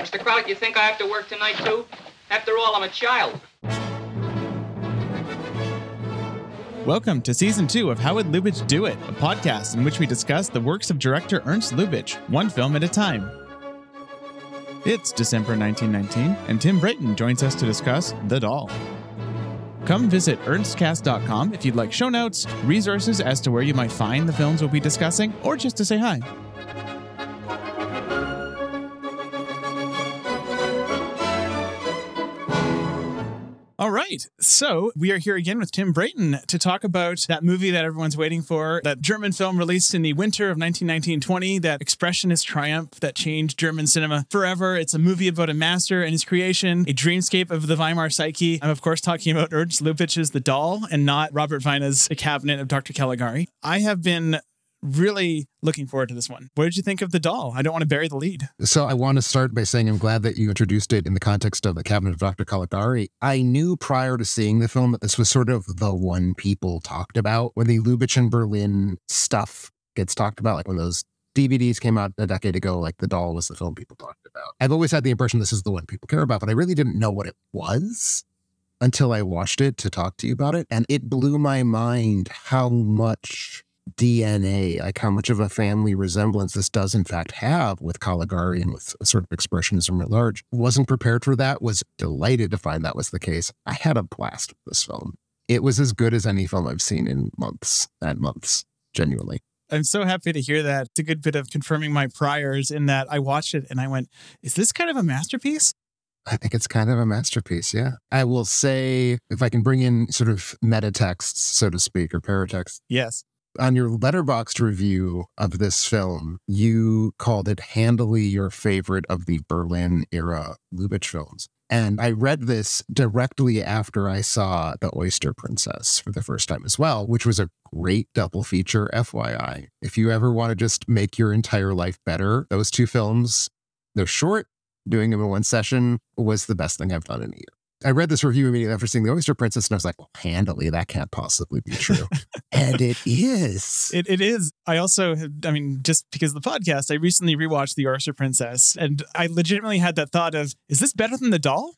Mr. Craddock, you think I have to work tonight, too? After all, I'm a child. Welcome to season two of How Would Lubitsch Do It, a podcast in which we discuss the works of director Ernst Lubitsch, one film at a time. It's December 1919, and Tim Brayton joins us to discuss The Doll. Come visit ernstcast.com if you'd like show notes, resources as to where you might find the films we'll be discussing, or just to say hi. Right. So we are here again with Tim Brayton to talk about that movie that everyone's waiting for, that German film released in the winter of 1919-20, that expressionist triumph that changed German cinema forever. It's a movie about a master and his creation, a dreamscape of the Weimar psyche. I'm of course talking about Ernst Lubitsch's The Doll and not Robert Wiene's The Cabinet of Dr. Caligari. I have been really looking forward to this one. What did you think of the doll? I don't want to bury the lead. So I want to start by saying I'm glad that you introduced it in the context of the cabinet of Dr. Caligari. I knew prior to seeing the film that this was sort of the one people talked about when the Lubitsch and Berlin stuff gets talked about, like when those DVDs came out a decade ago, like The Doll was the film people talked about. I've always had the impression this is the one people care about, but I really didn't know what it was until I watched it to talk to you about it. And it blew my mind how much DNA, like how much of a family resemblance this does in fact have with Caligari and with sort of expressionism at large. Wasn't prepared for that, was delighted to find that was the case. I had a blast with this film. It was as good as any film I've seen in months and months, genuinely. I'm so happy to hear that. It's a good bit of confirming my priors in that I watched it and I went, is this kind of a masterpiece? I think it's kind of a masterpiece, yeah. I will say, if I can bring in sort of meta texts, so to speak, or paratext. Yes on your Letterboxd review of this film, you called it handily your favorite of the Berlin era Lubitsch films. And I read this directly after I saw The Oyster Princess for the first time as well, which was a great double feature, FYI. If you ever want to just make your entire life better, those two films, they're short. Doing them in one session was the best thing I've done in a year. I read this review immediately after seeing The Oyster Princess, and I was like, well, handily, that can't possibly be true. and it is. It, it is. I also, I mean, just because of the podcast, I recently rewatched The Oyster Princess, and I legitimately had that thought of, is this better than The Doll?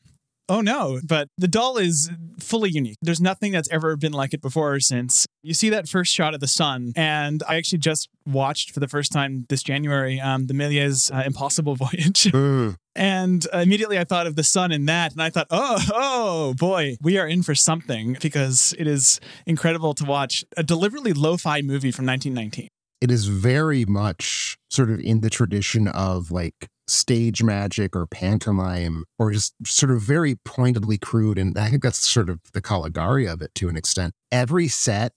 Oh no, but the doll is fully unique. There's nothing that's ever been like it before or since. You see that first shot of the sun, and I actually just watched for the first time this January um, the Méliès uh, Impossible Voyage. Mm. And immediately I thought of the sun in that, and I thought, oh, oh boy, we are in for something because it is incredible to watch a deliberately lo fi movie from 1919. It is very much sort of in the tradition of like stage magic or pantomime or just sort of very pointedly crude. And I think that's sort of the Caligari of it to an extent. Every set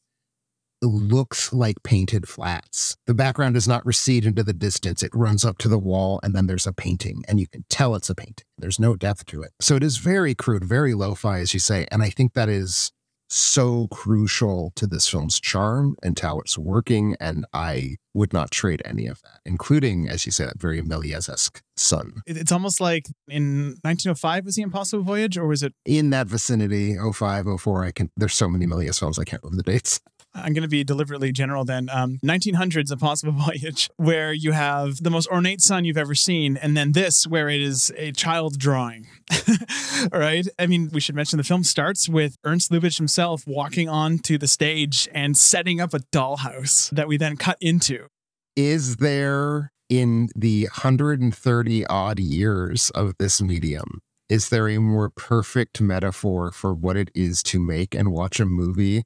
looks like painted flats. The background does not recede into the distance. It runs up to the wall and then there's a painting and you can tell it's a painting. There's no depth to it. So it is very crude, very lo-fi, as you say. And I think that is so crucial to this film's charm and to how it's working. And I would not trade any of that, including, as you said, that very Méliès esque sun. It's almost like in 1905 was The Impossible Voyage, or was it in that vicinity? 05, 04. I can, there's so many Méliès films, I can't remember the dates. I'm going to be deliberately general then. Um, 1900s, A Possible Voyage, where you have the most ornate sun you've ever seen, and then this, where it is a child drawing. All right. I mean, we should mention the film starts with Ernst Lubitsch himself walking onto the stage and setting up a dollhouse that we then cut into. Is there, in the 130 odd years of this medium, is there a more perfect metaphor for what it is to make and watch a movie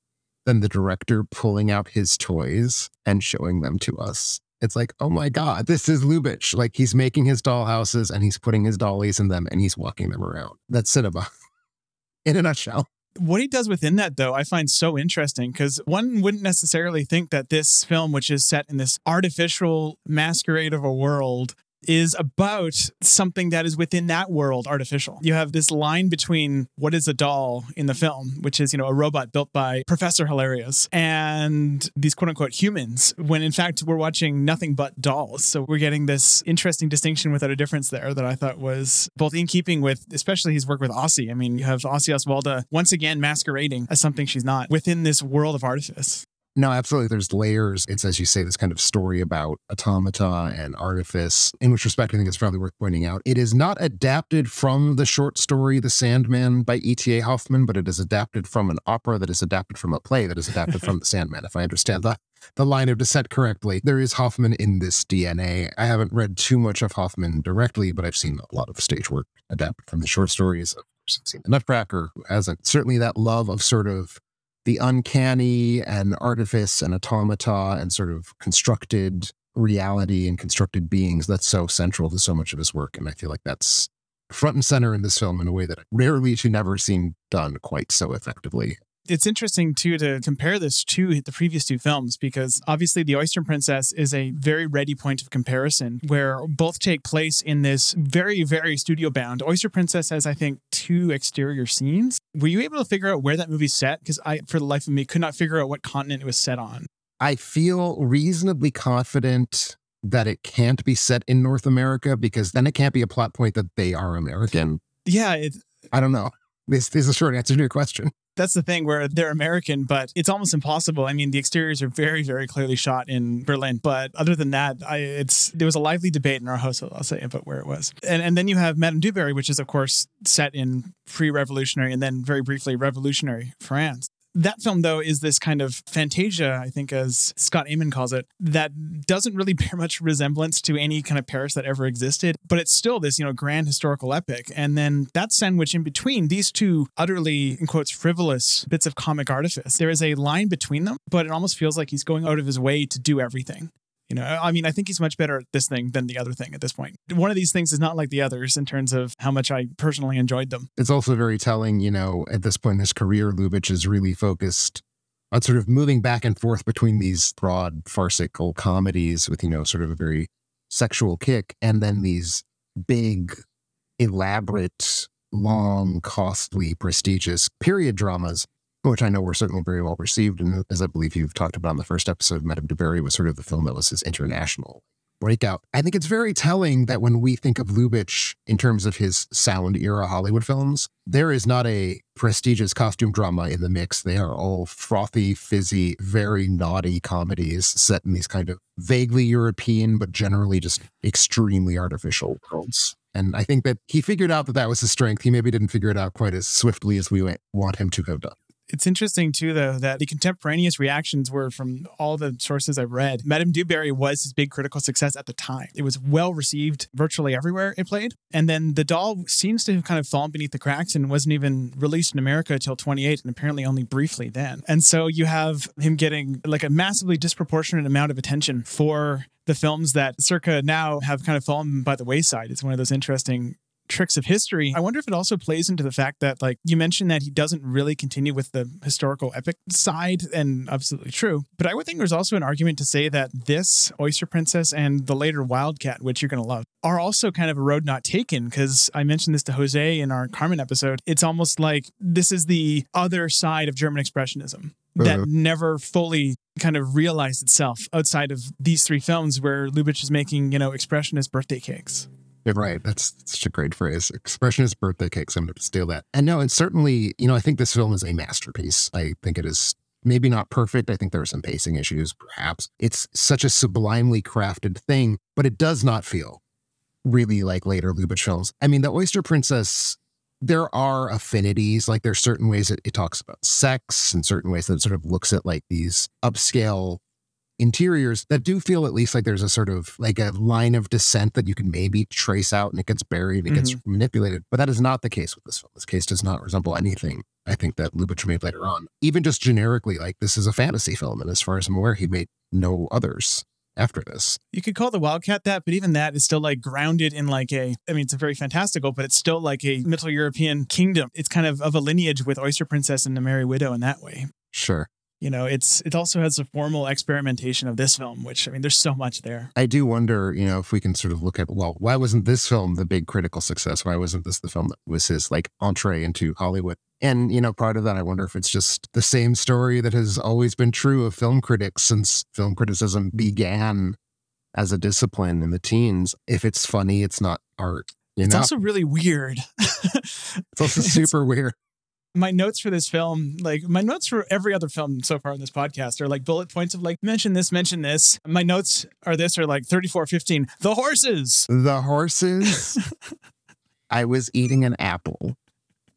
than the director pulling out his toys and showing them to us. It's like, oh my God, this is Lubitsch. Like he's making his doll houses and he's putting his dollies in them and he's walking them around. That's cinema in a nutshell. What he does within that, though, I find so interesting because one wouldn't necessarily think that this film, which is set in this artificial masquerade of a world, is about something that is within that world artificial. You have this line between what is a doll in the film, which is, you know, a robot built by Professor Hilarius and these quote unquote humans, when in fact we're watching nothing but dolls. So we're getting this interesting distinction without a difference there that I thought was both in keeping with, especially his work with Ossi. I mean, you have Ossi Oswalda once again masquerading as something she's not within this world of artifice. No, absolutely. There's layers. It's, as you say, this kind of story about automata and artifice, in which respect I think it's probably worth pointing out. It is not adapted from the short story The Sandman by E.T.A. Hoffmann, but it is adapted from an opera that is adapted from a play that is adapted from The Sandman, if I understand the, the line of descent correctly. There is Hoffmann in this DNA. I haven't read too much of Hoffmann directly, but I've seen a lot of stage work adapted from the short stories. Of course, I've seen The Nutcracker, who hasn't. Certainly that love of sort of the uncanny and artifice and automata and sort of constructed reality and constructed beings that's so central to so much of his work and i feel like that's front and center in this film in a way that I rarely to never seen done quite so effectively. It's interesting too to compare this to the previous two films because obviously the oyster princess is a very ready point of comparison where both take place in this very very studio bound oyster princess has i think two exterior scenes were you able to figure out where that movie's set? Because i for the life of me could not figure out what continent it was set on. I feel reasonably confident that it can't be set in north america because then it can't be a plot point that they are american. Yeah it, i don't know. This, this is a short answer to your question that's the thing where they're American, but it's almost impossible. I mean, the exteriors are very, very clearly shot in Berlin, but other than that, I, it's there was a lively debate in our house. I'll say about where it was, and and then you have Madame Du Barry, which is of course set in pre-revolutionary and then very briefly revolutionary France. That film, though, is this kind of fantasia, I think, as Scott Eyman calls it, that doesn't really bear much resemblance to any kind of Paris that ever existed, but it's still this, you know, grand historical epic. And then that sandwich in between these two utterly, in quotes, frivolous bits of comic artifice, there is a line between them, but it almost feels like he's going out of his way to do everything. You know, I mean, I think he's much better at this thing than the other thing at this point. One of these things is not like the others in terms of how much I personally enjoyed them. It's also very telling, you know, at this point in his career, Lubitsch is really focused on sort of moving back and forth between these broad farcical comedies with, you know, sort of a very sexual kick and then these big, elaborate, long, costly, prestigious period dramas which I know were certainly very well received. And as I believe you've talked about in the first episode, Madame Barry was sort of the film that was his international breakout. I think it's very telling that when we think of Lubitsch in terms of his sound era Hollywood films, there is not a prestigious costume drama in the mix. They are all frothy, fizzy, very naughty comedies set in these kind of vaguely European, but generally just extremely artificial worlds. And I think that he figured out that that was his strength. He maybe didn't figure it out quite as swiftly as we want him to have done. It's interesting too, though, that the contemporaneous reactions were from all the sources I've read. Madame Du Barry was his big critical success at the time. It was well received virtually everywhere it played. And then the doll seems to have kind of fallen beneath the cracks and wasn't even released in America until 28 and apparently only briefly then. And so you have him getting like a massively disproportionate amount of attention for the films that circa now have kind of fallen by the wayside. It's one of those interesting tricks of history. I wonder if it also plays into the fact that, like, you mentioned that he doesn't really continue with the historical epic side, and absolutely true. But I would think there's also an argument to say that this Oyster Princess and the later Wildcat, which you're going to love, are also kind of a road not taken because I mentioned this to Jose in our Carmen episode. It's almost like this is the other side of German Expressionism that uh-huh. never fully kind of realized itself outside of these three films where Lubitsch is making, you know, expressionist birthday cakes. Right. That's such a great phrase. Expressionist birthday cakes. I'm going to steal that. And no, and certainly, you know, I think this film is a masterpiece. I think it is maybe not perfect. I think there are some pacing issues, perhaps. It's such a sublimely crafted thing, but it does not feel really like later Lubitsch films. I mean, The Oyster Princess, there are affinities. Like there's certain ways that it talks about sex and certain ways that it sort of looks at like these upscale interiors that do feel at least like there's a sort of like a line of descent that you can maybe trace out and it gets buried, it mm-hmm. gets manipulated. But that is not the case with this film. This case does not resemble anything I think that Lubitsch made later on. Even just generically, like this is a fantasy film. And as far as I'm aware, he made no others after this. You could call the Wildcat that, but even that is still like grounded in like a, I mean, it's a very fantastical, but it's still like a Middle European kingdom. It's kind of of a lineage with Oyster Princess and the Merry Widow in that way. Sure you know it's it also has a formal experimentation of this film which i mean there's so much there. I do wonder you know if we can sort of look at well why wasn't this film the big critical success? Why wasn't this the film that was his like entree into hollywood? And you know part of that i wonder if it's just the same story that has always been true of film critics since film criticism began as a discipline in the teens. If it's funny it's not art it's know? also really weird. It's also super weird my notes for this film, like my notes for every other film so far in this podcast are like bullet points of like mention this, mention this. My notes are this are like 3415. The horses. The horses. I was eating an apple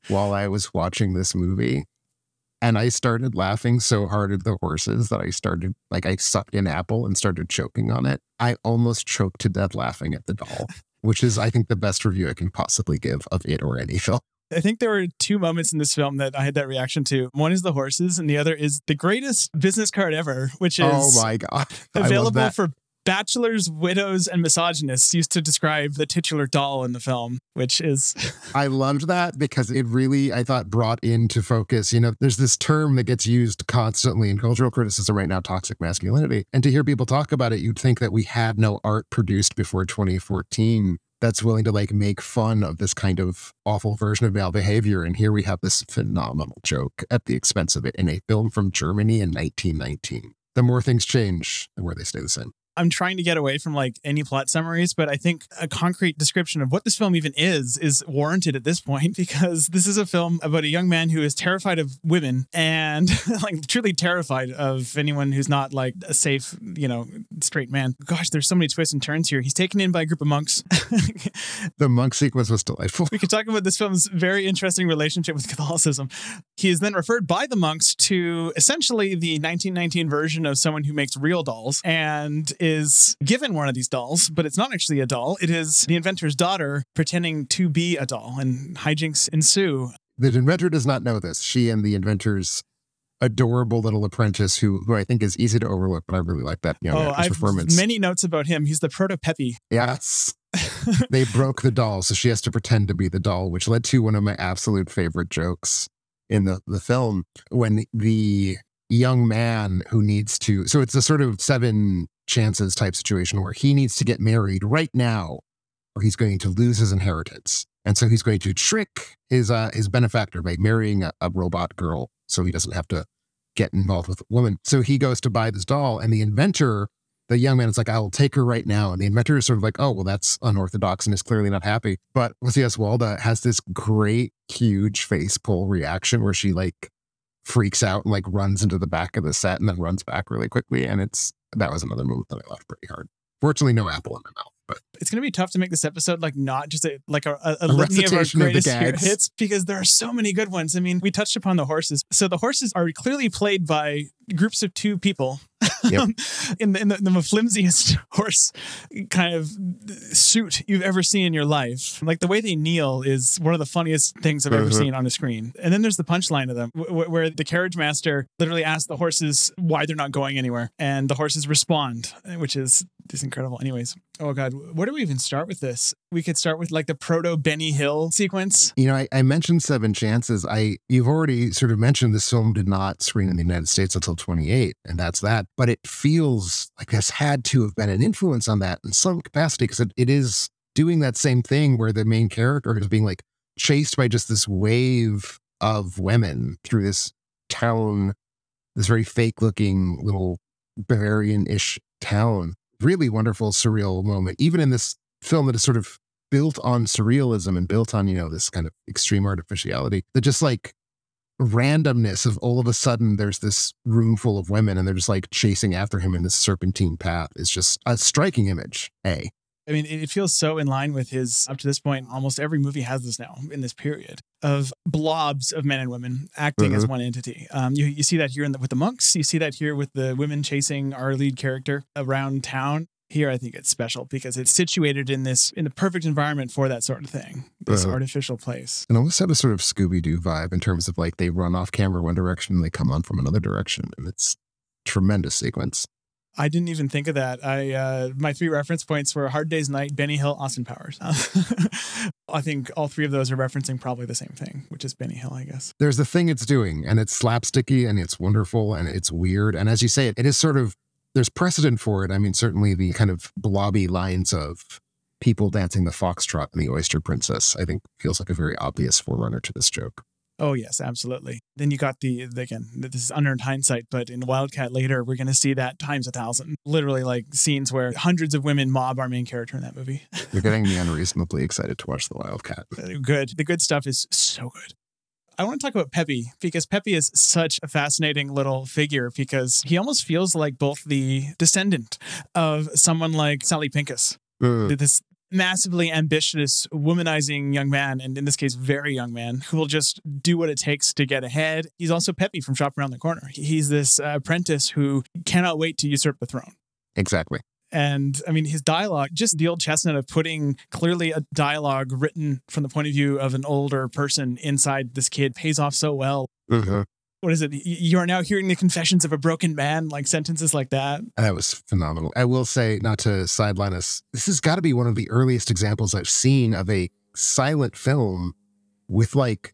while I was watching this movie. And I started laughing so hard at the horses that I started, like, I sucked an apple and started choking on it. I almost choked to death laughing at the doll, which is, I think, the best review I can possibly give of it or any film. I think there were two moments in this film that I had that reaction to. One is the horses, and the other is the greatest business card ever, which oh is oh my God. Available for bachelors, widows, and misogynists used to describe the titular doll in the film, which is I loved that because it really, I thought, brought into focus. You know, there's this term that gets used constantly in cultural criticism right now toxic masculinity. And to hear people talk about it, you'd think that we had no art produced before 2014 that's willing to like make fun of this kind of awful version of male behavior. And here we have this phenomenal joke at the expense of it in a film from Germany in 1919. The more things change, the more they stay the same. I'm trying to get away from like any plot summaries, but I think a concrete description of what this film even is is warranted at this point because this is a film about a young man who is terrified of women and like truly terrified of anyone who's not like a safe, you know, straight man. Gosh, there's so many twists and turns here. He's taken in by a group of monks. The monk sequence was delightful. we could talk about this film's very interesting relationship with Catholicism. He is then referred by the monks to essentially the 1919 version of someone who makes real dolls and is given one of these dolls, but it's not actually a doll. It is the inventor's daughter pretending to be a doll, and hijinks ensue. The inventor does not know this. She and the inventor's adorable little apprentice, who, who I think is easy to overlook, but I really like that young oh, I've performance. many notes about him. He's the proto Pepi. yes. they broke the doll, so she has to pretend to be the doll, which led to one of my absolute favorite jokes in the, the film when the young man who needs to so it's a sort of seven chances type situation where he needs to get married right now or he's going to lose his inheritance and so he's going to trick his uh his benefactor by marrying a, a robot girl so he doesn't have to get involved with a woman so he goes to buy this doll and the inventor the young man is like, I will take her right now. And the inventor is sort of like, oh, well, that's unorthodox and is clearly not happy. But Lucia Walda has this great, huge face pull reaction where she like freaks out and like runs into the back of the set and then runs back really quickly. And it's that was another moment that I laughed pretty hard. Fortunately, no apple in my mouth, but It's going to be tough to make this episode like not just a, like a, a, a A litany of our of greatest gags. hits because there are so many good ones. I mean, we touched upon the horses. So the horses are clearly played by groups of two people Yep. in, the, in, the, in the flimsiest horse kind of suit you've ever seen in your life. Like the way they kneel is one of the funniest things I've ever Mhm. seen on a screen. And then there's the punchline of them wh- where the carriage master literally asks the horses why they're not going anywhere. And the horses respond, which is just incredible. Anyways, oh God, where do we even start with this? We could start with like the proto Benny Hill sequence. you know, I, I mentioned Seven Chances. I you've already sort of mentioned this film did not screen in the United States until 28, and that's that. But it feels like this had to have been an influence on that in some capacity because it, it is doing that same thing where the main character is being like chased by just this wave of women through this town, this very fake looking little Bavarian ish town. Really wonderful, surreal moment, even in this film that is sort of built on surrealism and built on, you know, this kind of extreme artificiality. The just like randomness of all of a sudden there's this room full of women and they're just like chasing after him in this serpentine path is just a striking image. A. I mean, it feels so in line with his, up to this point, almost every movie has this now in this period of blobs of men and women acting as Mhm. one entity. Um, you, you see that here in the, with the monks. You see that here with the women chasing our lead character around town. Here, I think it's special because it's situated in this, in the perfect environment for that sort of thing, this Uh-huh. artificial place. And almost had a sort of Scooby Doo vibe in terms of like they run off camera one direction and they come on from another direction. And it's tremendous sequence. I didn't even think of that. I uh, my three reference points were Hard Day's Night, Benny Hill, Austin Powers. I think all three of those are referencing probably the same thing, which is Benny Hill, I guess. there's the thing it's doing and it's slapsticky and it's wonderful and it's weird and as you say it, it is sort of there's precedent for it i mean certainly the kind of blobby lines of people dancing the foxtrot and the oyster princess i think feels like a very obvious forerunner to this joke Oh yes, absolutely. Then you got the again. This is unearned hindsight, but in Wildcat later, we're going to see that times a thousand. Literally, like scenes where hundreds of women mob our main character in that movie. you're getting me unreasonably excited to watch the wildcat good. The good stuff is so good. I want to talk about Pepi because Pepi is such a fascinating little figure because he almost feels like both the descendant of someone like Sally Pinkus, Mm. this massively ambitious, womanizing young man, and in this case, very young man, who will just do what it takes to get ahead. He's also Pepi from Shop Around the Corner. He's this uh, apprentice who cannot wait to usurp the throne. Exactly. And I mean, his dialogue, just the old chestnut of putting clearly a dialogue written from the point of view of an older person inside this kid pays off so well. Mhm. What is it? You are now hearing the confessions of a broken man, like sentences like that. That was phenomenal. I will say, not to sideline us, this has got to be one of the earliest examples I've seen of a silent film with like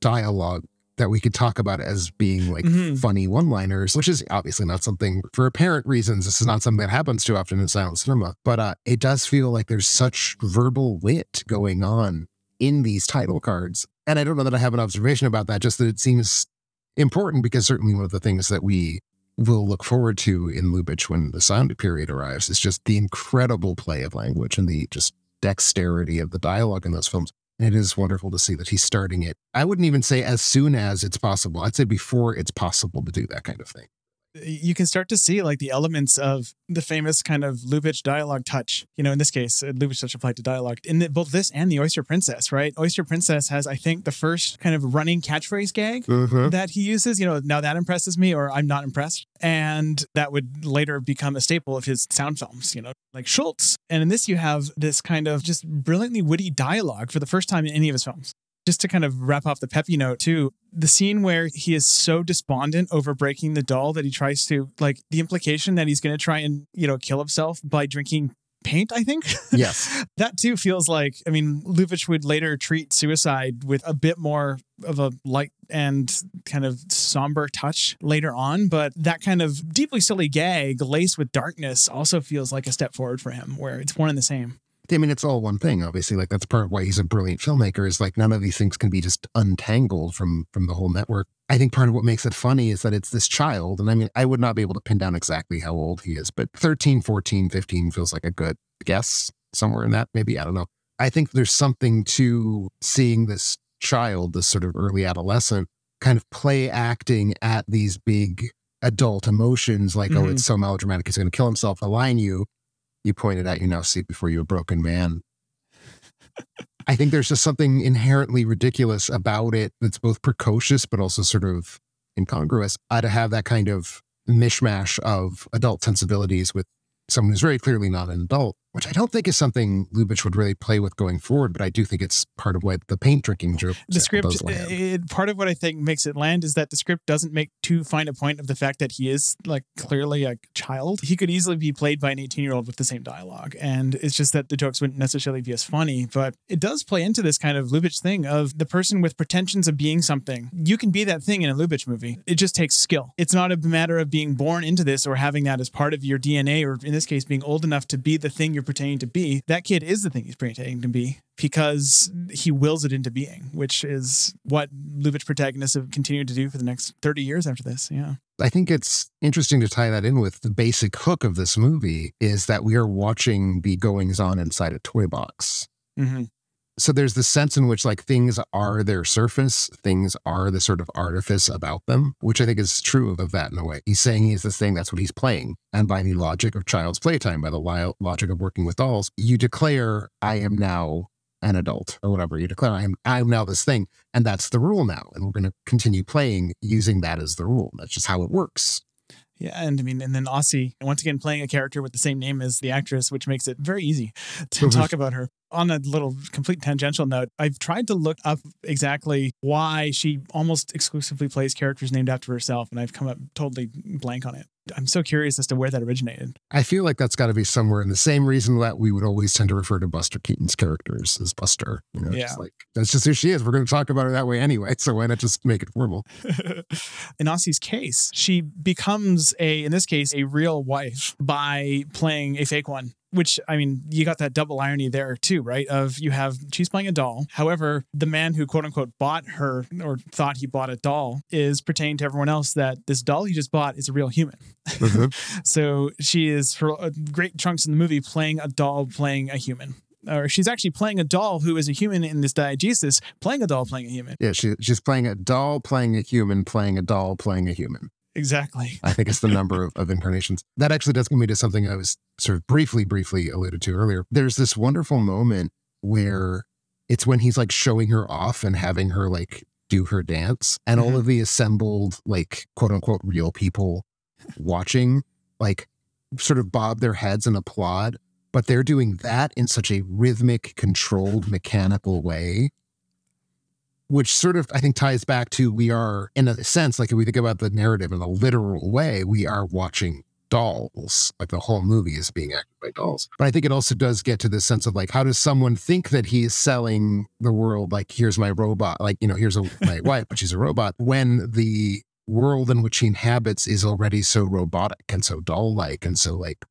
dialogue that we could talk about as being like Mhm. funny one liners, which is obviously not something for apparent reasons. This is not something that happens too often in silent cinema, but uh, it does feel like there's such verbal wit going on in these title cards. And I don't know that I have an observation about that, just that it seems important because certainly one of the things that we will look forward to in Lubitsch when the sound period arrives is just the incredible play of language and the just dexterity of the dialogue in those films. And it is wonderful to see that he's starting it. I wouldn't even say as soon as it's possible. I'd say before it's possible to do that kind of thing. You can start to see like the elements of the famous kind of Lubitsch dialogue touch. You know, in this case, uh, Lubitsch touch applied to dialogue in the, both this and the Oyster Princess, right? Oyster Princess has, I think, the first kind of running catchphrase gag that he uses. You know, now that impresses me, or I'm not impressed. And that would later become a staple of his sound films, you know, like Schultz. And in this, you have this kind of just brilliantly witty dialogue for the first time in any of his films. Just to kind of wrap off the Pepi note, too, the scene where he is so despondent over breaking the doll that he tries to, like, the implication that he's going to try and, you know, kill himself by drinking paint, I think. Yes. that too feels like I mean Lubitsch would later treat suicide with a bit more of a light and kind of somber touch later on, but that kind of deeply silly gag laced with darkness also feels like a step forward for him, where it's one and the same. I mean, it's all one thing, obviously. Like that's part of why he's a brilliant filmmaker. Is like none of these things can be just untangled from from the whole network. I think part of what makes it funny is that it's this child, and I mean, I would not be able to pin down exactly how old he is, but 13, 14, 15 feels like a good guess somewhere in that. Maybe I don't know. I think there's something to seeing this child, this sort of early adolescent, kind of play acting at these big adult emotions, like oh, Mhm. it's so melodramatic, he's going to kill himself. align you you pointed out, you now see before you a broken man. I think there's just something inherently ridiculous about it that's both precocious but also sort of incongruous. Uh, to have that kind of mishmash of adult sensibilities with someone who's very clearly not an adult, which I don't think is something Lubitsch would really play with going forward, but I do think it's part of what the paint drinking joke The script, does land. it, part of what I think makes it land is that the script doesn't make too fine a point of the fact that he is like clearly a child. He could easily be played by an 18 year old with the same dialogue. And it's just that the jokes wouldn't necessarily be as funny, but it does play into this kind of Lubitsch thing of the person with pretensions of being something. You can be that thing in a Lubitsch movie. It just takes skill. It's not a matter of being born into this or having that as part of your DNA, or in this case, being old enough to be the thing you're pretending to be. That kid is the thing he's pretending to be because he wills it into being, which is what Lubitsch protagonists have continued to do for the next 30 years after this. Yeah. I think it's interesting to tie that in with the basic hook of this movie is that we are watching the goings on inside a toy box. Mm-hmm. So there's this sense in which like things are their surface, things are the sort of artifice about them, which I think is true of that in a way. He's saying he's this thing, that's what he's playing. And by the logic of child's playtime, by the li- logic of working with dolls, you declare, I am now an adult or whatever. You declare, I am, I am now this thing. And that's the rule now. And we're going to continue playing using that as the rule. That's just how it works. Yeah, and I mean, and then Ossi once again playing a character with the same name as the actress, which makes it very easy to Mhm. talk about her. On a little complete tangential note, I've tried to look up exactly why she almost exclusively plays characters named after herself, and I've come up totally blank on it. I'm so curious as to where that originated. I feel like that's got to be somewhere in the same reason that we would always tend to refer to Buster Keaton's characters as Buster. You know, Yeah. like that's just who she is. We're going to talk about her that way anyway. So why not just make it formal? in Ossi's case, she becomes a, in this case, a real wife by playing a fake one. Which I mean, you got that double irony there too, right? Of you have she's playing a doll. However, the man who quote unquote bought her or thought he bought a doll is pretending to everyone else that this doll he just bought is a real human. So she is for uh, great chunks in the movie playing a doll playing a human. or she's actually playing a doll who is a human in this diegesis, playing a doll playing a human. Yeah, she, she's playing a doll, playing a human, playing a doll, playing a human. Exactly. I think it's the number of, of incarnations. That actually does bring me to something I was sort of briefly, briefly alluded to earlier. There's this wonderful moment where it's when he's like showing her off and having her like do her dance, and all Mhm. of the assembled, like quote unquote real people watching, like sort of bob their heads and applaud. But they're doing that in such a rhythmic, controlled, mechanical way which sort of I think ties back to we are in a sense like if we think about the narrative in a literal way, we are watching dolls. Like the whole movie is being acted by dolls. But I think it also does get to this sense of like how does someone think that he is selling the world like here's my robot, like you know, here's a, my wife, but she's a robot when the world in which he inhabits is already so robotic and so doll-like and so like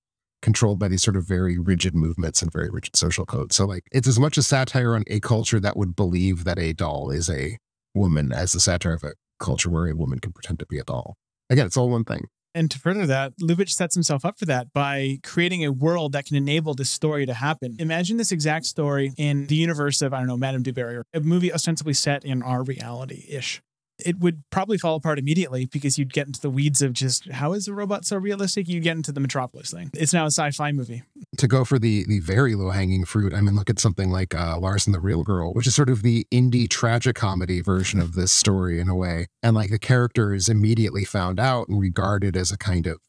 controlled by these sort of very rigid movements and very rigid social codes. So like it's as much a satire on a culture that would believe that a doll is a woman as the satire of a culture where a woman can pretend to be a doll. Again, it's all one thing. And to further that, Lubitsch sets himself up for that by creating a world that can enable this story to happen. Imagine this exact story in the universe of, I don't know, Madame du Barry, a movie ostensibly set in our reality ish. It would probably fall apart immediately because you'd get into the weeds of just how is a robot so realistic? You'd get into the Metropolis thing. It's now a sci fi movie. To go for the the very low hanging fruit, I mean, look at something like uh, Lars and the Real Girl, which is sort of the indie tragic comedy version of this story in a way. And like the character is immediately found out and regarded as a kind of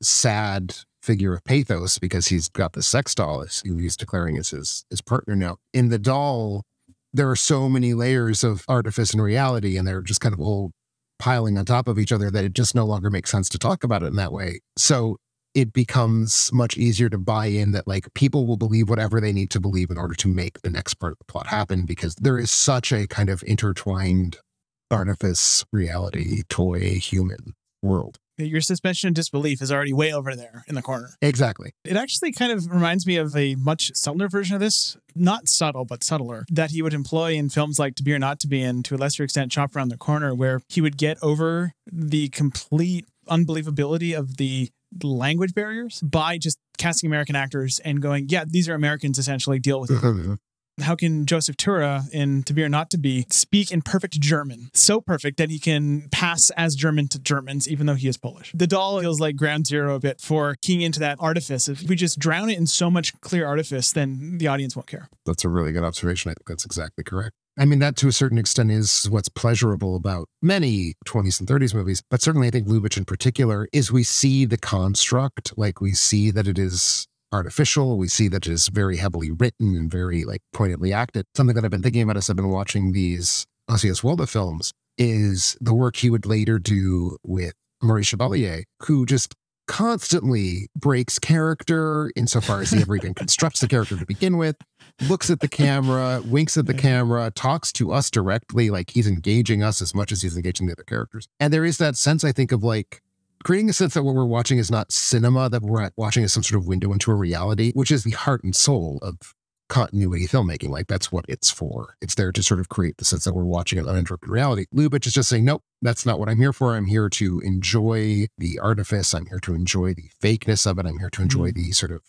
sad figure of pathos because he's got the sex doll he's declaring as his his partner now. In the doll, there are so many layers of artifice and reality, and they're just kind of all piling on top of each other that it just no longer makes sense to talk about it in that way. So it becomes much easier to buy in that like people will believe whatever they need to believe in order to make the next part of the plot happen because there is such a kind of intertwined artifice, reality, toy, human world. Your suspension of disbelief is already way over there in the corner. Exactly. It actually kind of reminds me of a much subtler version of this. Not subtle, but subtler, that he would employ in films like To Be or Not to Be, and to a lesser extent, Shop Around the Corner, where he would get over the complete unbelievability of the language barriers by just casting American actors and going, yeah, these are Americans essentially, deal with it. How can Joseph Tura in To Be or Not to Be speak in perfect German? So perfect that he can pass as German to Germans, even though he is Polish. The doll feels like ground zero a bit for keying into that artifice. If we just drown it in so much clear artifice, then the audience won't care. That's a really good observation. I think that's exactly correct. I mean, that to a certain extent is what's pleasurable about many 20s and 30s movies, but certainly I think Lubitsch in particular is we see the construct, like we see that it is artificial. We see that it is very heavily written and very like poignantly acted. Something that I've been thinking about as I've been watching these Ossi Oswalda films is the work he would later do with Maurice Chevalier, who just constantly breaks character insofar as he ever even constructs the character to begin with, looks at the camera, winks at the camera, talks to us directly, like he's engaging us as much as he's engaging the other characters. And there is that sense, I think, of like creating a sense that what we're watching is not cinema, that we're watching is some sort of window into a reality, which is the heart and soul of continuity filmmaking. Like that's what it's for. It's there to sort of create the sense that we're watching an uninterrupted reality. Lubitsch is just saying, nope, that's not what I'm here for. I'm here to enjoy the artifice. I'm here to enjoy the fakeness of it. I'm here to enjoy mm. the sort of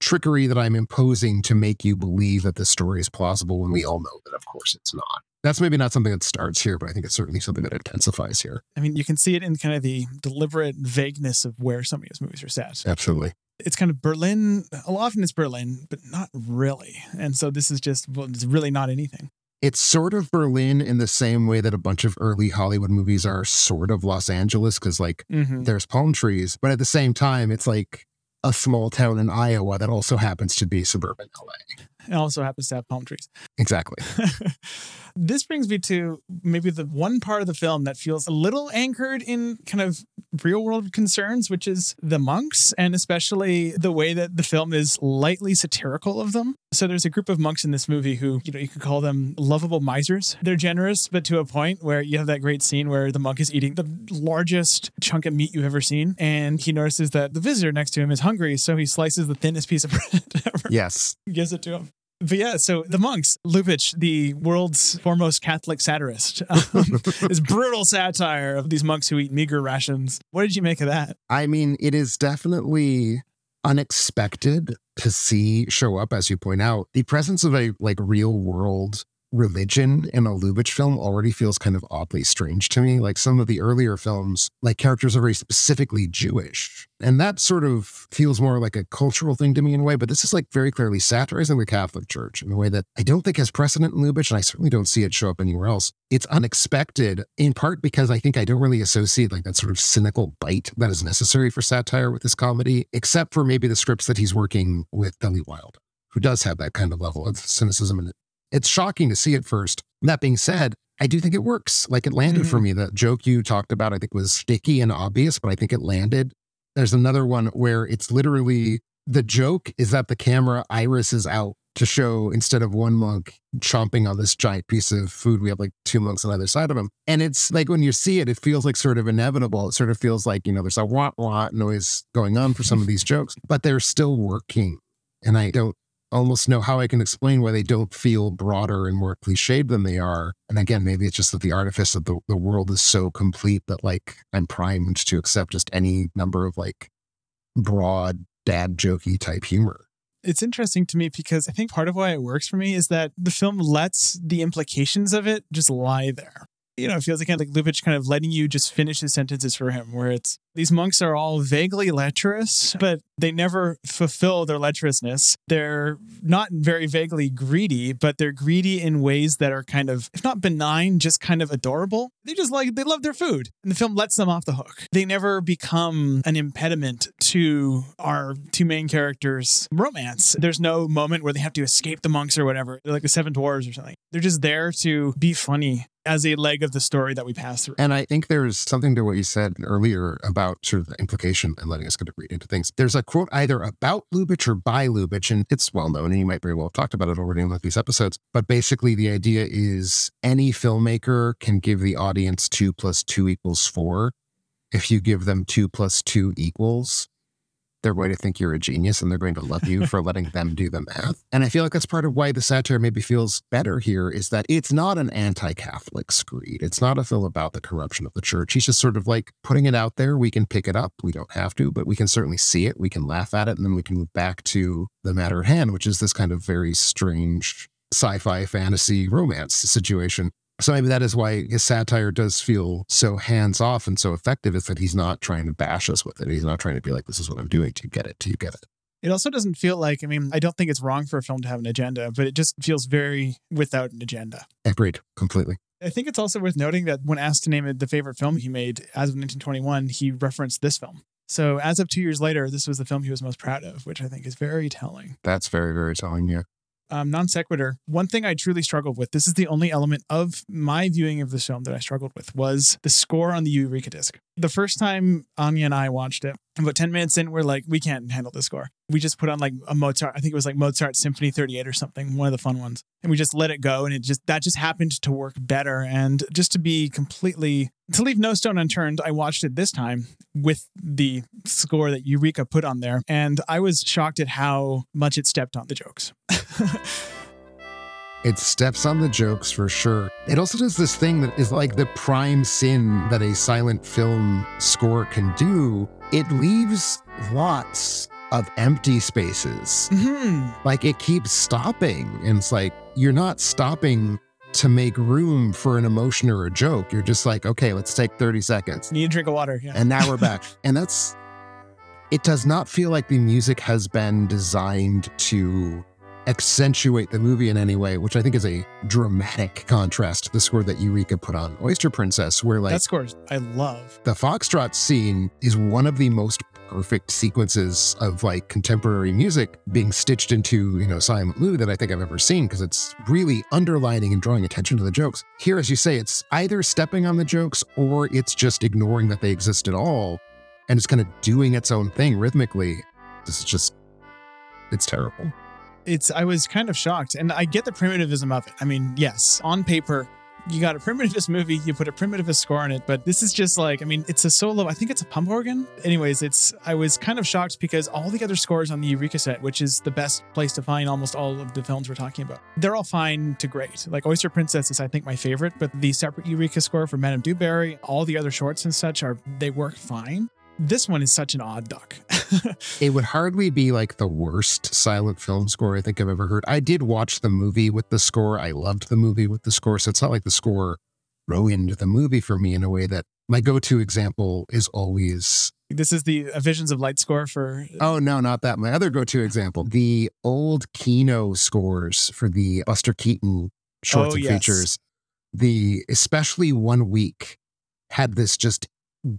trickery that I'm imposing to make you believe that this story is plausible when we all know that, of course, it's not. That's maybe not something that starts here, but I think it's certainly something that intensifies here. I mean, you can see it in kind of the deliberate vagueness of where some of these movies are set. Absolutely. It's kind of Berlin. A lot often it's Berlin, but not really. And so this is just, well, it's really not anything. It's sort of Berlin in the same way that a bunch of early Hollywood movies are sort of Los Angeles, because like Mm-hmm. there's palm trees, but at the same time, it's like a small town in Iowa that also happens to be suburban LA. It also happens to have palm trees. Exactly. this brings me to maybe the one part of the film that feels a little anchored in kind of real world concerns, which is the monks, and especially the way that the film is lightly satirical of them. So there's a group of monks in this movie who, you know, you could call them lovable misers. They're generous, but to a point where you have that great scene where the monk is eating the largest chunk of meat you've ever seen. And he notices that the visitor next to him is hungry. So he slices the thinnest piece of bread ever Yes. gives it to him. But yeah, so the monks, Lubitsch, the world's foremost Catholic satirist, um, this brutal satire of these monks who eat meager rations. What did you make of that? I mean, it is definitely unexpected to see show up, as you point out. The presence of a like real world religion in a Lubitsch film already feels kind of oddly strange to me. Like some of the earlier films, like characters are very specifically Jewish. And that sort of feels more like a cultural thing to me in a way, but this is like very clearly satirizing the Catholic Church in a way that I don't think has precedent in Lubitsch, and I certainly don't see it show up anywhere else. It's unexpected, in part because I think I don't really associate like that sort of cynical bite that is necessary for satire with this comedy, except for maybe the scripts that he's working with Billy Wilder, who does have that kind of level of cynicism in it. It's shocking to see it first. That being said, I do think it works. Like it landed mm-hmm. for me. The joke you talked about, I think, was sticky and obvious, but I think it landed. There's another one where it's literally the joke is that the camera iris is out to show instead of one monk chomping on this giant piece of food, we have like two monks on either side of him. And it's like when you see it, it feels like sort of inevitable. It sort of feels like, you know, there's a wah wah noise going on for some of these jokes, but they're still working. And I don't almost know how I can explain why they don't feel broader and more cliched than they are. And again, maybe it's just that the artifice of the, the world is so complete that like I'm primed to accept just any number of like broad dad jokey type humor. It's interesting to me because I think part of why it works for me is that the film lets the implications of it just lie there you know, it feels like, like Lubitsch kind of letting you just finish his sentences for him, where it's these monks are all vaguely lecherous, but they never fulfill their lecherousness. They're not very vaguely greedy, but they're greedy in ways that are kind of, if not benign, just kind of adorable. They just like, they love their food. And the film lets them off the hook. They never become an impediment to our two main characters' romance. There's no moment where they have to escape the monks or whatever, They're like the Seven Dwarves or something. They're just there to be funny as a leg of the story that we pass through. And I think there's something to what you said earlier about sort of the implication and letting us kind of read into things. There's a quote either about Lubitsch or by Lubitsch, and it's well known, and you might very well have talked about it already in one of these episodes. But basically, the idea is any filmmaker can give the audience two plus two equals four. If you give them two plus two equals, they're going to think you're a genius and they're going to love you for letting them do the math. And I feel like that's part of why the satire maybe feels better here is that it's not an anti Catholic screed. It's not a film about the corruption of the church. He's just sort of like putting it out there. We can pick it up. We don't have to, but we can certainly see it. We can laugh at it. And then we can move back to the matter at hand, which is this kind of very strange sci fi fantasy romance situation. So maybe that is why his satire does feel so hands off and so effective is that he's not trying to bash us with it. He's not trying to be like, this is what I'm doing. Do you get it? Do you get it? It also doesn't feel like, I mean, I don't think it's wrong for a film to have an agenda, but it just feels very without an agenda. Agreed, completely. I think it's also worth noting that when asked to name it the favorite film he made as of 1921, he referenced this film. So as of two years later, this was the film he was most proud of, which I think is very telling. That's very, very telling, yeah um, non sequitur, one thing I truly struggled with, this is the only element of my viewing of this film that I struggled with, was the score on the Eureka disc. The first time Anya and I watched it, about 10 minutes in, we're like, we can't handle the score. We just put on like a Mozart, I think it was like Mozart Symphony 38 or something, one of the fun ones. And we just let it go. And it just, that just happened to work better. And just to be completely, to leave no stone unturned, I watched it this time with the score that Eureka put on there. And I was shocked at how much it stepped on the jokes. It steps on the jokes for sure. It also does this thing that is like the prime sin that a silent film score can do. It leaves lots of empty spaces. Mm-hmm. Like it keeps stopping. And it's like, you're not stopping to make room for an emotion or a joke. You're just like, okay, let's take 30 seconds. Need a drink of water. Yeah. And now we're back. and that's, it does not feel like the music has been designed to accentuate the movie in any way, which I think is a dramatic contrast to the score that Eureka put on Oyster Princess, where like that score I love. The Foxtrot scene is one of the most perfect sequences of like contemporary music being stitched into, you know, silent movie that I think I've ever seen because it's really underlining and drawing attention to the jokes. Here, as you say, it's either stepping on the jokes or it's just ignoring that they exist at all and it's kind of doing its own thing rhythmically. This is just, it's terrible it's I was kind of shocked, and I get the primitivism of it. I mean, yes, on paper, you got a primitivist movie, you put a primitivist score on it, but this is just like, I mean, it's a solo, I think it's a pump organ. Anyways, it's, I was kind of shocked because all the other scores on the Eureka set, which is the best place to find almost all of the films we're talking about, they're all fine to great. Like Oyster Princess is, I think, my favorite, but the separate Eureka score for Madame Du Barry, all the other shorts and such are, they work fine. This one is such an odd duck. It would hardly be like the worst silent film score I think I've ever heard. I did watch the movie with the score. I loved the movie with the score. So it's not like the score ruined the movie for me in a way that my go to example is always. this is the Visions of Light score for. Oh, no, not that. My other go to example the old Kino scores for the Buster Keaton shorts Oh, and yes. features. The especially one week had this just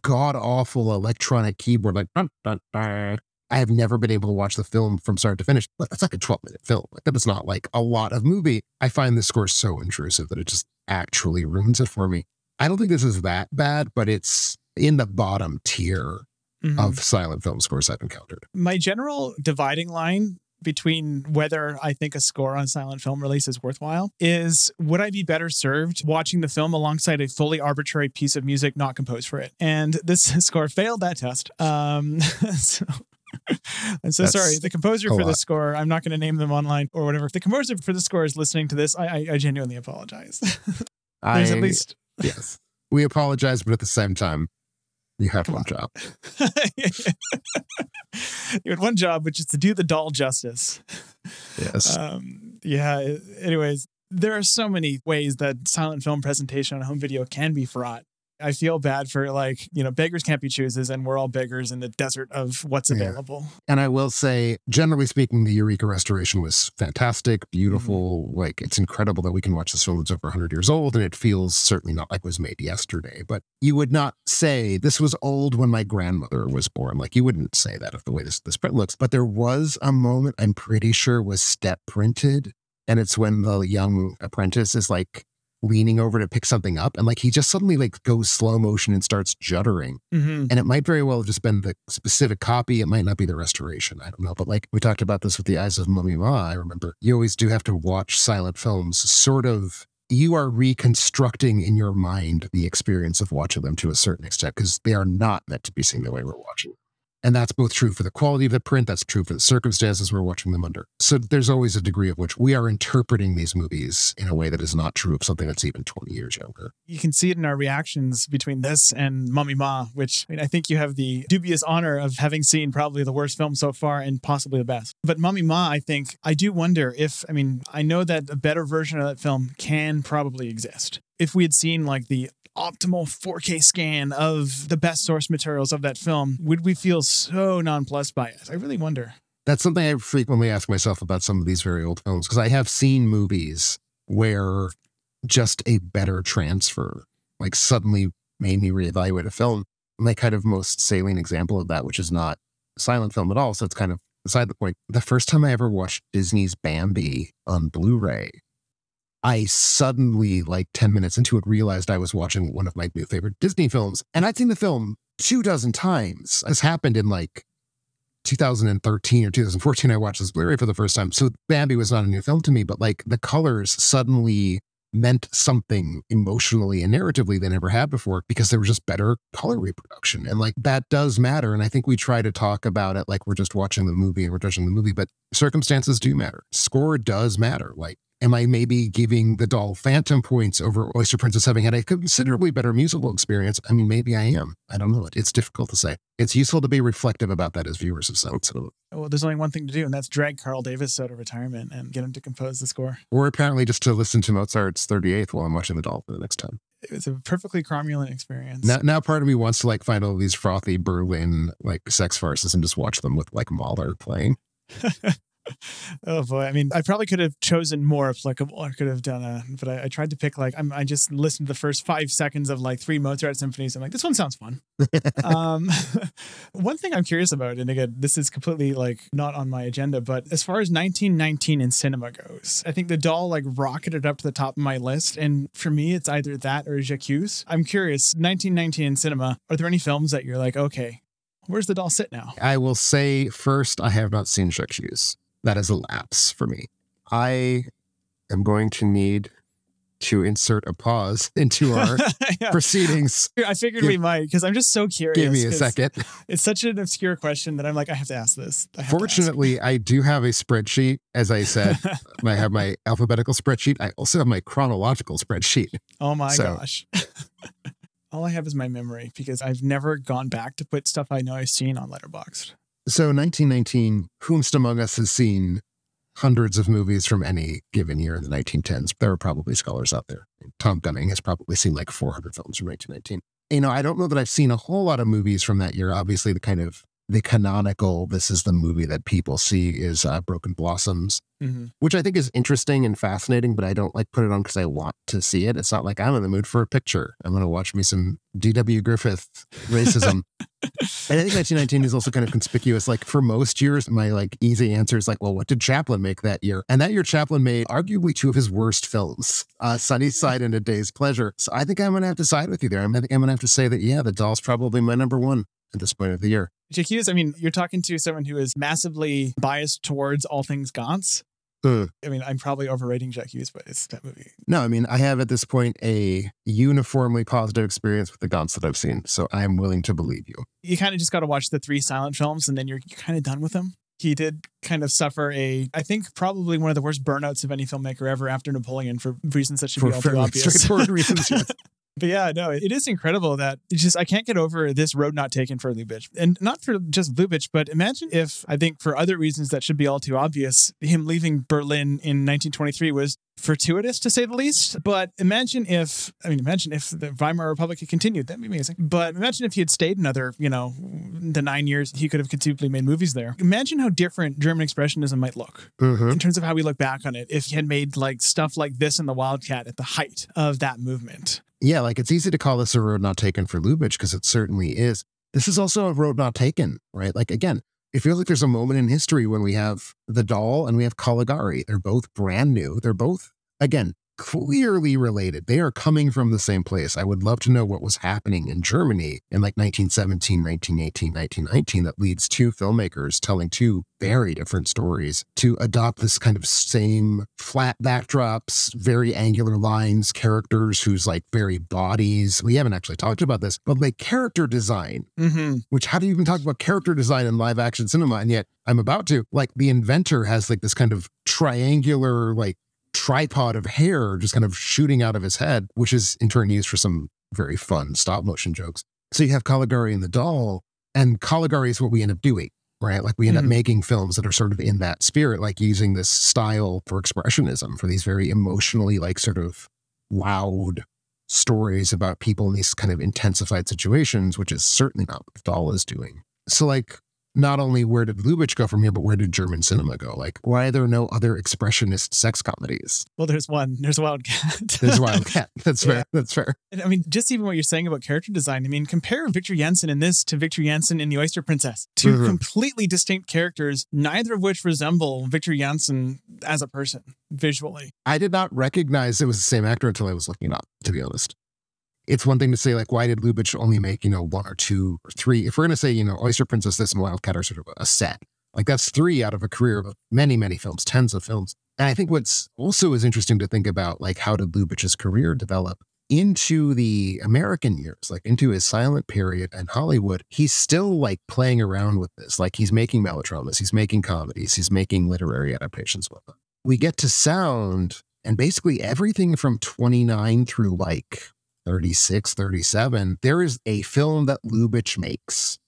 god awful electronic keyboard like dun, dun, dun. I have never been able to watch the film from start to finish. But that's like a 12 minute film. Like that is not like a lot of movie. I find the score so intrusive that it just actually ruins it for me. I don't think this is that bad, but it's in the bottom tier Mhm. of silent film scores I've encountered. my general dividing line between whether I think a score on silent film release is worthwhile is would I be better served watching the film alongside a fully arbitrary piece of music not composed for it? And this score failed that test. Um, so. I'm so That's sorry. The composer for lot. the score, I'm not going to name them online or whatever. If the composer for the score is listening to this, I, I, I genuinely apologize. There's I, at least yes. We apologize, but at the same time, you have Come one on. job. you had one job, which is to do the doll justice. Yes. Um, yeah. Anyways, there are so many ways that silent film presentation on home video can be fraught. I feel bad for like, you know, beggars can't be choosers, and we're all beggars in the desert of what's Yeah. available. And I will say, generally speaking, the Eureka restoration was fantastic, beautiful. Mm-hmm. Like, it's incredible that we can watch this film that's over 100 years old, and it feels certainly not like it was made yesterday. But you would not say this was old when my grandmother was born. Like, you wouldn't say that of the way this, this print looks. But there was a moment I'm pretty sure was step printed, and it's when the young apprentice is like leaning over to pick something up, and like he just suddenly like goes slow motion and starts juddering. Mm-hmm. And it might very well have just been the specific copy. It might not be the restoration. I don't know. But like we talked about this with the Eyes of Mummy Ma, I remember you always do have to watch silent films sort of. You are reconstructing in your mind the experience of watching them to a certain extent because they are not meant to be seen the way we're watching them. And that's both true for the quality of the print, that's true for the circumstances we're watching them under. So there's always a degree of which we are interpreting these movies in a way that is not true of something that's even 20 years younger. You can see it in our reactions between this and Mummy Ma, which I, mean, I think you have the dubious honor of having seen probably the worst film so far and possibly the best. But Mummy Ma, I think, I do wonder if, I mean, I know that a better version of that film can probably exist. If we had seen like the optimal 4K scan of the best source materials of that film, would we feel so nonplussed by it? I really wonder. That's something I frequently ask myself about some of these very old films because I have seen movies where just a better transfer like suddenly made me reevaluate a film. My kind of most salient example of that, which is not silent film at all, so it's kind of beside the point. The first time I ever watched Disney's Bambi on Blu-ray, I suddenly, like 10 minutes into it, realized I was watching one of my new favorite Disney films. And I'd seen the film two dozen times. This happened in like 2013 or 2014. I watched this Blu ray for the first time. So Bambi was not a new film to me, but like the colors suddenly meant something emotionally and narratively they never had before because there was just better color reproduction. And like that does matter. And I think we try to talk about it like we're just watching the movie and we're judging the movie, but circumstances do matter. Score does matter. Like, am I maybe giving the doll phantom points over Oyster Princess having had a considerably better musical experience? I mean, maybe I am. I don't know. It's difficult to say. It's useful to be reflective about that as viewers of silent cinema. Well, there's only one thing to do, and that's drag Carl Davis out of retirement and get him to compose the score. Or apparently just to listen to Mozart's 38th while I'm watching the doll for the next time. It was a perfectly cromulent experience. Now, now part of me wants to like find all these frothy Berlin like sex farces and just watch them with like Mahler playing. oh boy, I mean, I probably could have chosen more applicable. I could have done a, but I, I tried to pick like I'm, I just listened to the first five seconds of like three Mozart symphonies. I'm like, this one sounds fun. um, one thing I'm curious about, and again, this is completely like not on my agenda, but as far as 1919 in cinema goes, I think the doll like rocketed up to the top of my list, and for me, it's either that or J'accuse. I'm curious, 1919 in cinema, are there any films that you're like, okay, where's the doll sit now? I will say first, I have not seen J'accuse. That is a lapse for me. I am going to need to insert a pause into our Yeah. proceedings. I figured Give- we might because I'm just so curious. Give me a second. It's such an obscure question that I'm like, I have to ask this. I to ask. Fortunately, I do have a spreadsheet. As I said, I have my alphabetical spreadsheet. I also have my chronological spreadsheet. oh my so- gosh. All I have is my memory because I've never gone back to put stuff I know I've seen on Letterboxd. So 1919, whomst among us has seen hundreds of movies from any given year in the 1910s? There are probably scholars out there. Tom Gunning has probably seen like 400 films from 1919. You know, I don't know that I've seen a whole lot of movies from that year. Obviously, the kind of the canonical, this is the movie that people see is uh, Broken Blossoms, Mm-hmm. which I think is interesting and fascinating, but I don't like put it on because I want to see it. It's not like I'm in the mood for a picture. I'm going to watch me some D.W. Griffith racism. and I think 1919 is also kind of conspicuous. Like for most years, my like easy answer is like, well, what did Chaplin make that year? And that year, Chaplin made arguably two of his worst films, uh, Sunnyside and A Day's Pleasure. So I think I'm going to have to side with you there. I think I'm going to have to say that, yeah, The Doll's probably my number one at this point of the year. J'accuse, I mean, you're talking to someone who is massively biased towards all things Gance. Uh, I mean, I'm probably overrating J'accuse, but it's that movie. no, I mean, I have at this point a uniformly positive experience with the Gances that I've seen. So I'm willing to believe you. You kind of just got to watch the three silent films and then you're, you're kind of done with them. He did kind of suffer a, I think, probably one of the worst burnouts of any filmmaker ever after Napoleon for reasons that should For be all too obvious. straightforward reasons. yes. But yeah, no, it is incredible that it's just I can't get over this road not taken for Lubitsch. And not for just Lubitsch, but imagine if I think for other reasons that should be all too obvious, him leaving Berlin in 1923 was fortuitous to say the least. But imagine if I mean imagine if the Weimar Republic had continued. That'd be amazing. But imagine if he had stayed another, you know, the nine years he could have conceivably made movies there. Imagine how different German expressionism might look Mhm. in terms of how we look back on it if he had made like stuff like this in the Wildcat at the height of that movement. Yeah, like it's easy to call this a road not taken for Lubitsch because it certainly is. This is also a road not taken, right? Like again, it feels like there's a moment in history when we have the doll and we have Caligari. They're both brand new. They're both, again, clearly related. They are coming from the same place. I would love to know what was happening in Germany in like 1917, 1918, 1919 that leads two filmmakers telling two very different stories to adopt this kind of same flat backdrops, very angular lines, characters whose like very bodies. We haven't actually talked about this, but like character design Mm-hmm. which how do you even talk about character design in live action cinema? And yet I'm about to. Like the inventor has like this kind of triangular, like tripod of hair just kind of shooting out of his head, which is in turn used for some very fun stop motion jokes. So you have Caligari and the doll, and Caligari is what we end up doing, right? Like we end up Mhm. making films that are sort of in that spirit, like using this style for expressionism for these very emotionally, like sort of loud stories about people in these kind of intensified situations, which is certainly not what the doll is doing. So, like, not only where did Lubitsch go from here, but where did German cinema go? Like, why are there no other expressionist sex comedies? Well, there's one. There's Wildcat. There's Wildcat. That's Yeah. fair. That's fair. And I mean, just even what you're saying about character design. I mean, compare Victor Janson in this to Victor Janson in The Oyster Princess. 2 Mhm. completely distinct characters, neither of which resemble Victor Janson as a person visually. I did not recognize it was the same actor until I was looking up, to be honest. It's one thing to say, like, why did Lubitsch only make, you know, one or two or three? If we're going to say, you know, Oyster Princess, this, and Wildcat are sort of a set, like, that's three out of a career of many, many films, tens of films. And I think what's also is interesting to think about, like, how did Lubitsch's career develop? Into the American years, like into his silent period and Hollywood, he's still like playing around with this. Like he's making melodramas, he's making comedies, he's making literary adaptations, we get to sound and basically everything from 29 through like 36 37 there is a film that lubitsch makes.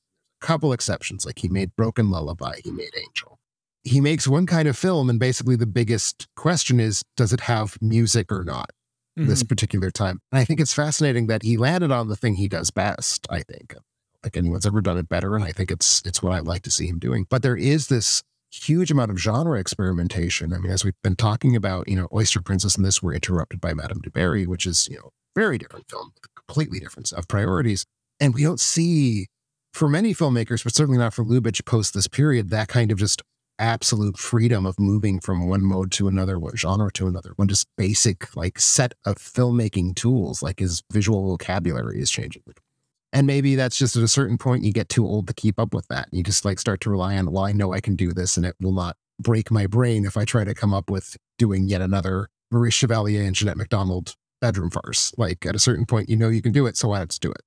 A couple exceptions like he made broken lullaby he made angel. He makes one kind of film and basically the biggest question is does it have music or not this mm-hmm. particular time? And i think it's fascinating that he landed on the thing he does best i think. Like anyone's ever done it better and i think it's it's what i like to see him doing. But there is this huge amount of genre experimentation. I mean as we've been talking about you know oyster princess and this were interrupted by madame du barry which is you know very different film completely different set of priorities and we don't see for many filmmakers but certainly not for lubitsch post this period that kind of just absolute freedom of moving from one mode to another, one genre to another, one just basic like set of filmmaking tools, like his visual vocabulary is changing. And maybe that's just at a certain point you get too old to keep up with that. You just like start to rely on, well, I know I can do this and it will not break my brain if I try to come up with doing yet another Maurice Chevalier and Jeanette MacDonald bedroom farce. Like at a certain point, you know you can do it, so just do it?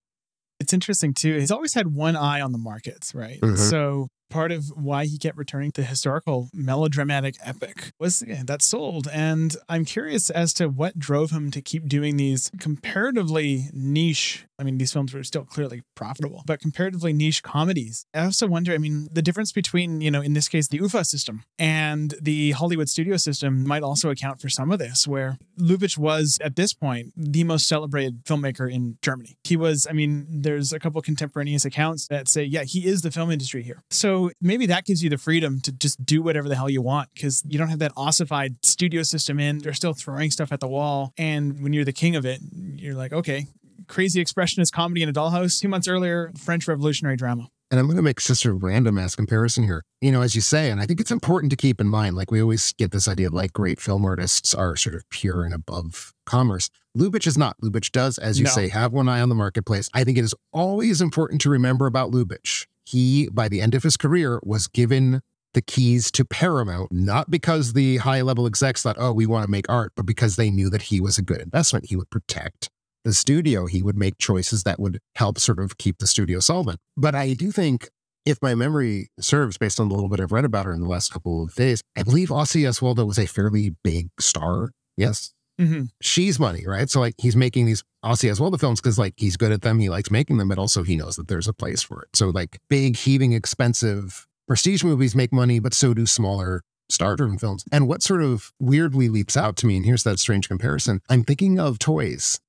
It's interesting too. He's always had one eye on the markets, right? Mhm. So part of why he kept returning to historical melodramatic epic was that sold. And I'm curious as to what drove him to keep doing these comparatively niche. I mean, these films were still clearly profitable, but comparatively niche comedies. I also wonder, I mean, the difference between, you know, in this case, the UFA system and the Hollywood studio system might also account for some of this, where Lubitsch was at this point the most celebrated filmmaker in Germany. He was, I mean, there's a couple contemporaneous accounts that say, yeah, he is the film industry here. So maybe that gives you the freedom to just do whatever the hell you want because you don't have that ossified studio system in. They're still throwing stuff at the wall. And when you're the king of it, you're like, okay, crazy expressionist comedy in a dollhouse. Two months earlier, French revolutionary drama. And I'm going to make just a random ass comparison here. You know, as you say, and I think it's important to keep in mind, like we always get this idea of like great film artists are sort of pure and above commerce. Lubitsch is not. Lubitsch does, as you No. say, have one eye on the marketplace. I think it is always important to remember about Lubitsch. He, by the end of his career, was given the keys to Paramount, not because the high level execs thought, oh, we want to make art, but because they knew that he was a good investment. He would protect the studio. He would make choices that would help sort of keep the studio solvent. But I do think, if my memory serves, based on the little bit I've read about her in the last couple of days, I believe Ossi Oswalda was a fairly big star. Yes. Mm-hmm. She's money, right? So like he's making these Ossi Oswalda films because like he's good at them, he likes making them, but also he knows that there's a place for it. So like big, heaving, expensive prestige movies make money, but so do smaller star-driven films. And what sort of weirdly leaps out to me, and here's that strange comparison, I'm thinking of Toys,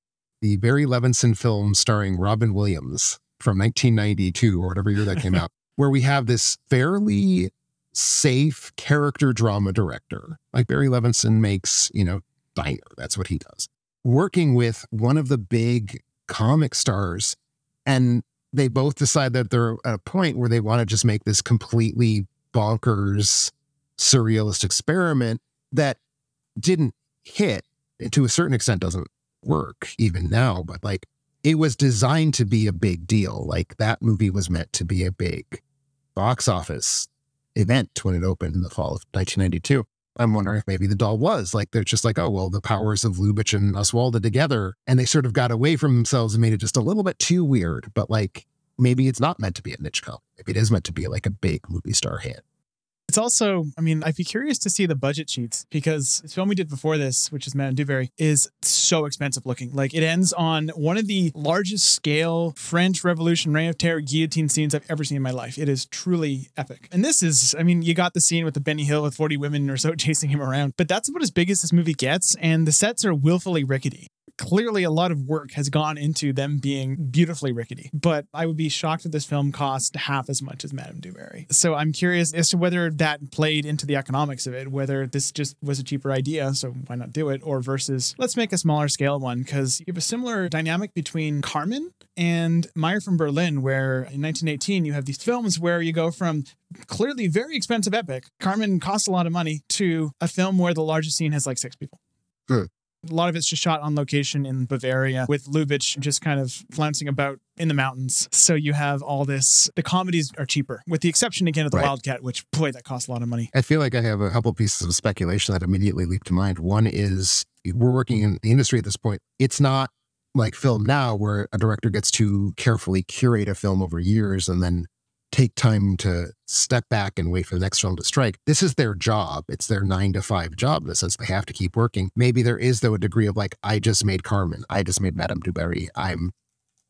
the Barry Levinson film starring Robin Williams from 1992 or whatever year that came out, where we have this fairly safe character drama director. Like Barry Levinson makes, you know, Diner. That's what he does. Working with one of the big comic stars. And they both decide that they're at a point where they want to just make this completely bonkers, surrealist experiment that didn't hit, and to a certain extent doesn't work even now, but like it was designed to be a big deal. Like that movie was meant to be a big box office event when it opened in the fall of 1992. I'm wondering if maybe the doll was like they're just like, oh well, the powers of Lubitsch and Oswalda together, and they sort of got away from themselves and made it just a little bit too weird. But like maybe it's not meant to be a niche comedy. Maybe it is meant to be like a big movie star hit. It's also, I mean, I'd be curious to see the budget sheets because the film we did before this, which is Madame Dubarry, is so expensive looking. Like it ends on one of the largest scale French Revolution Reign of Terror guillotine scenes I've ever seen in my life. It is truly epic. And this is, I mean, you got the scene with the Benny Hill with 40 women or so chasing him around, but that's about as big as this movie gets. And the sets are willfully rickety clearly a lot of work has gone into them being beautifully rickety. But I would be shocked if this film cost half as much as Madame Dubarry. So I'm curious as to whether that played into the economics of it, whether this just was a cheaper idea, so why not do it, or versus let's make a smaller scale one because you have a similar dynamic between Carmen and Meyer from Berlin, where in 1918 you have these films where you go from clearly very expensive epic, Carmen costs a lot of money, to a film where the largest scene has like six people. Good. A lot of it's just shot on location in Bavaria with Lubitsch just kind of flouncing about in the mountains. So you have all this. The comedies are cheaper, with the exception again of the Right. Wildcat, which boy, that costs a lot of money. I feel like I have a couple pieces of speculation that immediately leap to mind. One is we're working in the industry at this point. It's not like film now where a director gets to carefully curate a film over years and then take time to step back and wait for the next film to strike. This is their job. It's their nine to five job that says they have to keep working. Maybe there is, though, a degree of like, I just made Carmen. I just made Madame Dubarry. I'm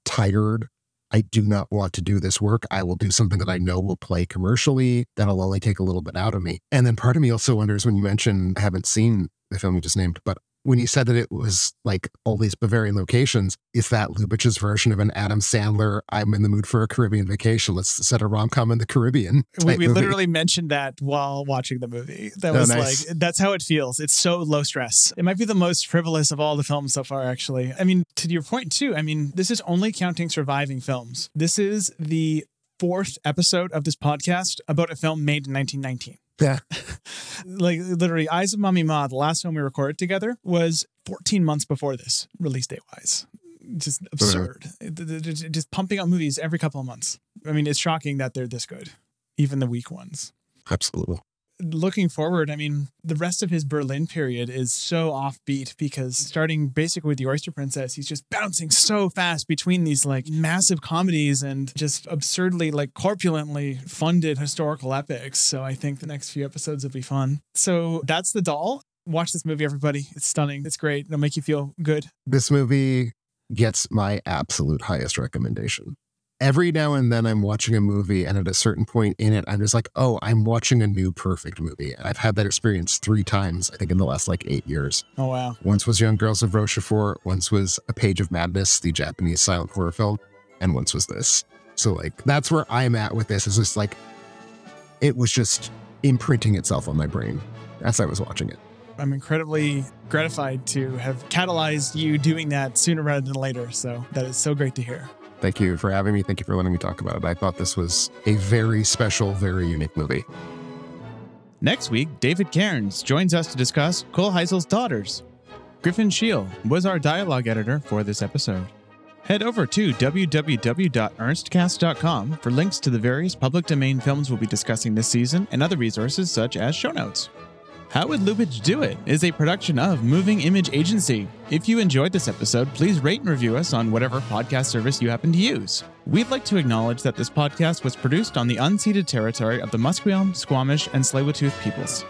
tired. I do not want to do this work. I will do something that I know will play commercially. That'll only take a little bit out of me. And then part of me also wonders when you mention, I haven't seen the film you just named, but when you said that it was like all these Bavarian locations, is that Lubitsch's version of an Adam Sandler, I'm in the mood for a Caribbean vacation. Let's set a rom com in the Caribbean. We, we literally mentioned that while watching the movie. That Oh, was nice. like, that's how it feels. It's so low stress. It might be the most frivolous of all the films so far, actually. I mean, to your point, too, I mean, this is only counting surviving films. This is the fourth episode of this podcast about a film made in 1919. Yeah. like literally, Eyes of Mummy Ma, the last time we recorded together, was 14 months before this, release date wise. Just absurd. They're Just pumping out movies every couple of months. I mean, it's shocking that they're this good, even the weak ones. Absolutely. Looking forward, I mean, the rest of his Berlin period is so offbeat because starting basically with the Oyster Princess, he's just bouncing so fast between these like massive comedies and just absurdly, like corpulently funded historical epics. So I think the next few episodes will be fun. So that's The Doll. Watch this movie, everybody. It's stunning. It's great. It'll make you feel good. This movie gets my absolute highest recommendation. Every now and then I'm watching a movie, and at a certain point in it, I'm just like, oh, I'm watching a new perfect movie. And I've had that experience three times, I think, in the last like eight years. Oh, wow. Once was Young Girls of Rochefort, once was A Page of Madness, the Japanese silent horror film, and once was this. So, like, that's where I'm at with this. Is just like, it was just imprinting itself on my brain as I was watching it. I'm incredibly gratified to have catalyzed you doing that sooner rather than later. So that is so great to hear. Thank you for having me. Thank you for letting me talk about it. I thought this was a very special, very unique movie. Next week, David Cairns joins us to discuss Kohlhiesel's Daughters. Griffin Sheel was our dialogue editor for this episode. Head over to www.ernstcast.com for links to the various public domain films we'll be discussing this season and other resources such as show notes. How Would Lubitsch Do It is a production of Moving Image Agency. If you enjoyed this episode, please rate and review us on whatever podcast service you happen to use. We'd like to acknowledge that this podcast was produced on the unceded territory of the Musqueam, Squamish, and Tsleil-Waututh peoples.